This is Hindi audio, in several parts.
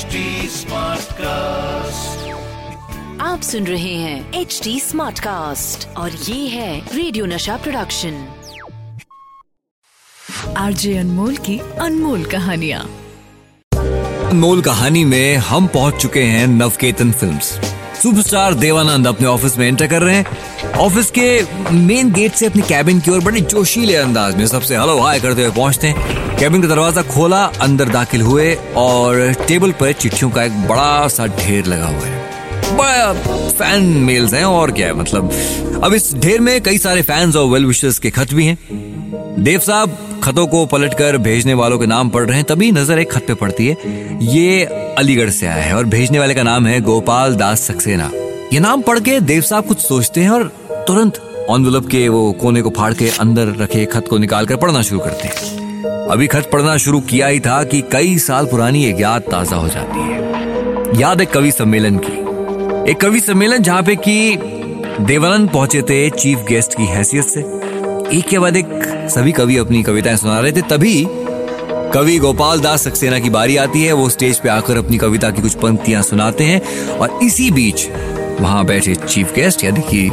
HD कास्ट आप सुन रहे हैं एच डी स्मार्ट कास्ट और ये है रेडियो नशा प्रोडक्शन आरजे अनमोल की अनमोल कहानिया। अनमोल कहानी में हम पहुँच चुके हैं नवकेतन फिल्म्स। सुपरस्टार देवानंद अपने ऑफ़िस में एंटर कर रहे हैं। ऑफ़िस के मेन गेट से अपनी कैबिन की ओर बड़े जोशीले अंदाज में सबसे हेलो हाय करते हुए पहुँचते हैं। कैबिन का दरवाज़ा खोला, अंदर दाखिल हुए और टेबल पर चिट्ठियों का एक बड़ा सा ढेर लगा हुआ है। बड़ा फ़ैन मेल्स हैं और क्या है मतलब अब इस ढेर में कई सारे फैंस और वेल विशेष के खत भी हैं। देव साहब खतों को पलटकर भेजने वालों के नाम पढ़ रहे हैं, तभी नज़र एक खत पे पड़ती है, ये अलीगढ़ से आया है, और भेजने वाले का नाम है गोपाल दास सक्सेना। ये नाम पढ़ के देव साहब कुछ सोचते हैं और तुरंत एनवेलप के वो कोने को फाड़ के अंदर रखे खत को निकाल कर पढ़ना शुरू करते हैं। अभी खत पढ़ना शुरू किया ही था कि कई साल पुरानी एक याद ताज़ा हो जाती है। याद एक कवि सम्मेलन की। एक कवि सम्मेलन जहाँ पे कि देवानंद पहुँचे थे चीफ गेस्ट की हैसियत से। एक के बाद एक सभी कवि अपनी कविताएँ सुना रहे थे, तभी कवि गोपाल दास सक्सेना की बारी आती है। वो स्टेज पे आकर अपनी कविता की कुछ पंक्तियाँ सुनाते हैं और इसी बीच वहाँ बैठे चीफ गेस्ट, यानी कि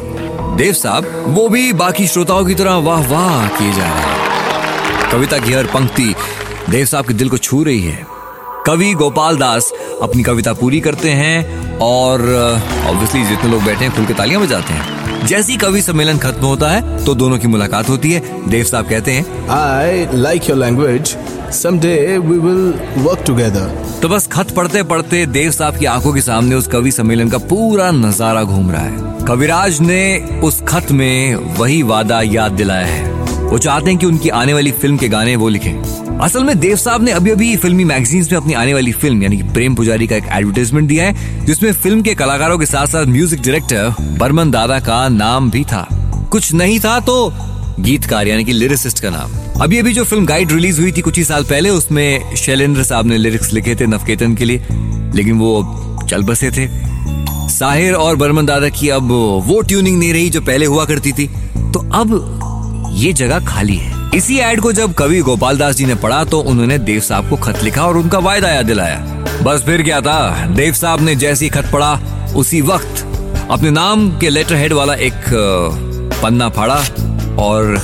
देव साहब, वो भी बाकी श्रोताओं की तरह वाह वाह किए जा रहे हैं। कविता की हर पंक्ति देव साहब के दिल को छू रही है। कवि गोपाल दास अपनी कविता पूरी करते हैं और ऑब्वियसली जितने लोग बैठे हैं खुल के तालियाँ बजाते हैं। जैसी कवि सम्मेलन खत्म होता है तो दोनों की मुलाकात होती है। देव साहब कहते हैं I like your language Someday we will work together. तो बस खत पढ़ते पढ़ते देव साहब की आँखों के सामने उस कवि सम्मेलन का पूरा नज़ारा घूम रहा है। कविराज ने उस खत में वही वादा याद दिलाया है। वो चाहते हैं कि उनकी आने वाली फ़िल्म के गाने वो लिखें। असल में देव साहब ने अभी अभी फिल्मी मैगजीन्स में अपनी आने वाली फ़िल्म, यानी प्रेम पुजारी का एक एडवर्टाइजमेंट दिया है, जिसमें फ़िल्म के कलाकारों के साथ साथ म्यूज़िक डायरेक्टर बर्मन दादा का नाम भी था। कुछ नहीं था तो गीतकार, यानी कि लिरिसिस्ट का नाम। अभी अभी जो फ़िल्म गाइड रिलीज़ हुई थी कुछ ही साल पहले, उसमें शैलेंद्र साहब ने लिरिक्स लिखे थे नवकेतन के लिए, लेकिन वो चल बसे थे। साहिर और बर्मन दादा की अब वो ट्यूनिंग नहीं रही जो पहले हुआ करती थी। तो अब ये जगह खाली है। इसी एड को जब कवि गोपाल दास जी ने पढ़ा तो उन्होंने देव साहब को खत लिखा और उनका वायदा याद दिलाया। बस फिर क्या था? देव साहब ने जैसे खत पढ़ा, उसी वक्त अपने नाम के लेटर हेड वाला एक पन्ना फाड़ा और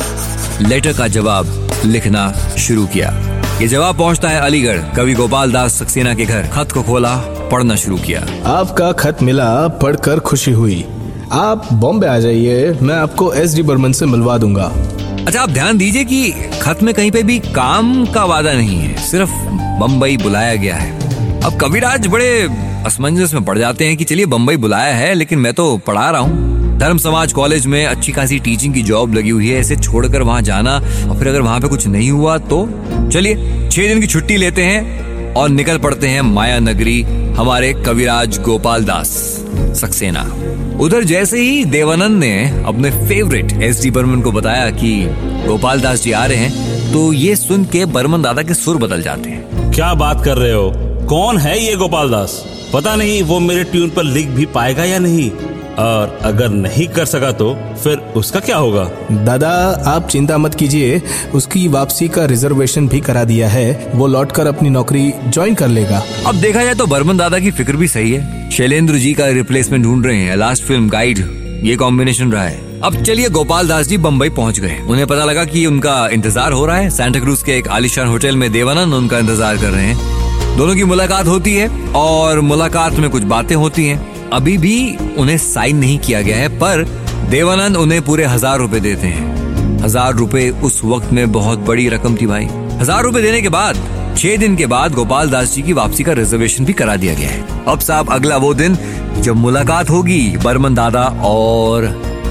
लेटर का जवाब लिखना शुरू किया। ये जवाब पहुँचता है अलीगढ़। कवि गोपाल दास सक्सेना के घर खत को खोला, पढ़ना शुरू किया। आपका खत मिला, पढ़कर खुशी हुई। आप बॉम्बे आ जाइए, मैं आपको एस डी बर्मन से मिलवा दूँगा। अच्छा आप ध्यान दीजिए कि खत में कहीं पे भी काम का वादा नहीं है, सिर्फ़ बम्बई बुलाया गया है। अब कविराज बड़े असमंजस में पड़ जाते हैं कि चलिए बम्बई बुलाया है, लेकिन मैं तो पढ़ा रहा हूँ। धर्म समाज कॉलेज में अच्छी खासी टीचिंग की जॉब लगी हुई है, इसे छोड़कर वहाँ जाना, और फिर अगर वहाँ पे कुछ नहीं हुआ तो चलिए, छह दिन की छुट्टी लेते हैं। और निकल पड़ते हैं माया नगरी, हमारे कविराज गोपाल दास, सक्सेना। उधर जैसे ही देवानंद ने अपने फेवरेट एस डी बर्मन को बताया कि गोपाल दास जी आ रहे हैं तो ये सुन के बर्मन दादा के सुर बदल जाते हैं। क्या बात कर रहे हो? कौन है ये गोपाल दास? पता नहीं वो मेरे ट्यून पर लिख भी पाएगा या नहीं। और अगर नहीं कर सका तो फिर उसका क्या होगा? दादा आप चिंता मत कीजिए। उसकी वापसी का रिजर्वेशन भी करा दिया है। वो लौटकर अपनी नौकरी ज्वाइन कर लेगा। अब देखा जाए तो बर्मन दादा की फ़िक्र भी सही है। शैलेंद्र जी का रिप्लेसमेंट ढूंढ रहे हैं लास्ट फ़िल्म गाइड ये कॉम्बिनेशन रहा है। अब चलिए गोपाल दास जी बम्बई पहुँच गए। उन्हें पता लगा कि उनका इंतज़ार हो रहा है। सैंटा क्रूज के एक आलिशान होटल में देवानंद उनका इंतज़ार कर रहे हैं। दोनों की मुलाकात होती है और मुलाकात में कुछ बातें होती हैं। अभी भी उन्हें साइन नहीं किया गया है, पर देवानंद उन्हें पूरे हज़ार रुपए देते हैं। हज़ार रुपए उस वक्त में बहुत बड़ी रकम थी भाई। हज़ार रुपए देने के बाद, छह दिन के बाद गोपाल दास जी की वापसी का रिजर्वेशन भी करा दिया गया है। अब साहब, अगला वो दिन जब मुलाकात होगी बर्मन दादा और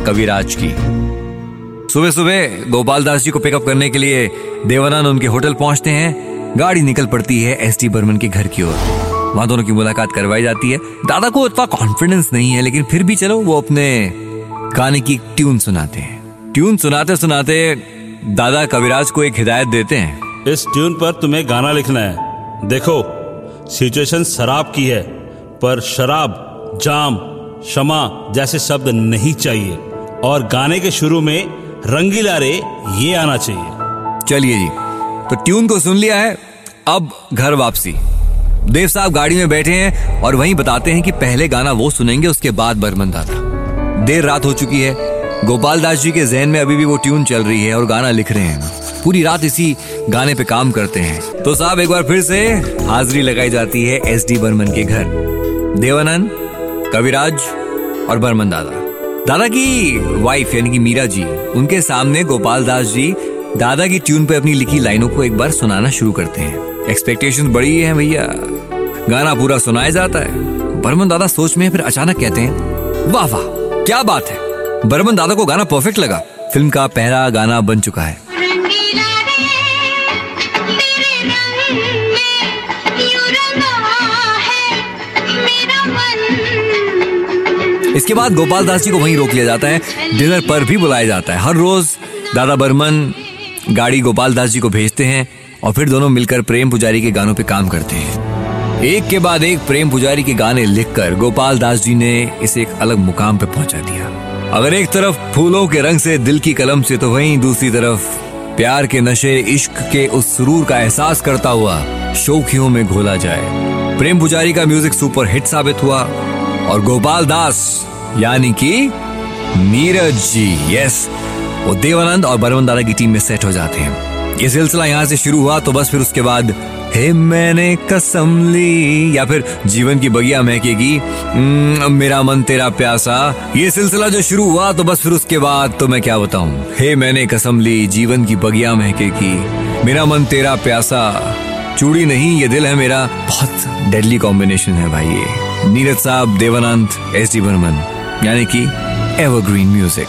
कविराज की। सुबह सुबह गोपाल दास जी को पिकअप करने के लिए देवानंद उनके होटल पहुँचते हैं। गाड़ी निकल पड़ती है एस टी बर्मन के घर की ओर। वहाँ दोनों की मुलाकात करवाई जाती है। दादा को इतना कॉन्फिडेंस नहीं है लेकिन फिर भी चलो वो अपने गाने की ट्यून सुनाते हैं। ट्यून सुनाते सुनाते दादा कविराज को एक हिदायत देते हैं। इस ट्यून पर तुम्हें गाना लिखना है। देखो सिचुएशन शराब की है पर शराब जाम क्षमा जैसे शब्द नहीं चाहिए। और गाने के शुरू में रंगीला रे ये आना चाहिए। चलिए जी तो ट्यून को सुन लिया है अब घर वापसी। देव साहब गाड़ी में बैठे हैं और वहीं बताते हैं कि पहले गाना वो सुनेंगे, उसके बाद बर्मन दादा। देर रात हो चुकी है। गोपाल दास जी के जहन में अभी भी वो ट्यून चल रही है और गाना लिख रहे हैं पूरी रात इसी गाने पे काम करते हैं। तो साहब, एक बार फिर से हाजिरी लगाई जाती है एस डी बर्मन के घर। देवानंद, कविराज और बर्मन दादा। दादा की वाइफ यानी कि मीरा जी, उनके सामने गोपाल दास जी दादा की ट्यून पे अपनी लिखी लाइनों को एक बार सुनाना शुरू करते हैं। एक्सपेक्टेशन बड़ी है भैया। गाना पूरा सुनाया जाता है। बर्मन दादा सोच में फिर अचानक कहते हैं, वाह वाह, क्या बात है। बर्मन दादा को गाना परफेक्ट लगा। फ़िल्म का पहला गाना बन चुका है। इसके बाद गोपाल दास जी को वहीं रोक लिया जाता है। डिनर पर भी बुलाया जाता है। हर रोज दादा बर्मन गाड़ी गोपाल दास जी को भेजते हैं। और फिर दोनों मिलकर प्रेम पुजारी के गानों पे काम करते हैं। एक के बाद एक प्रेम पुजारी के गाने लिखकर गोपाल दास जी ने इसे एक अलग मुकाम पे पहुँचा दिया। अगर एक तरफ़ फूलों के रंग से दिल की कलम से तो वहीं दूसरी तरफ़ प्यार के नशे, इश्क के उस सुरूर का एहसास करता हुआ शोखियों में घोला जाए। प्रेम पुजारी का म्यूज़िक सुपर हिट साबित हुआ और गोपाल दास, यानी कि नीरज जी यस वो देवानंद और बरमन दादा की टीम में सेट हो जाते हैं। ये सिलसिला यहाँ से शुरू हुआ तो बस फिर उसके बाद, हे, मैंने कसम ली। या फिर, जीवन की बगिया महकेगी। मेरा मन तेरा प्यासा। ये सिलसिला जो शुरू हुआ तो बस फिर उसके बाद तो मैं क्या बताऊँ? हे, मैंने कसम ली, जीवन की बगिया महकेगी। मेरा मन तेरा प्यासा। चूड़ी नहीं, ये दिल है मेरा। बहुत डेडली कॉम्बिनेशन है भाई ये। नीरज साहब, देवानंद, एस डी बर्मन, यानी कि एवरग्रीन म्यूज़िक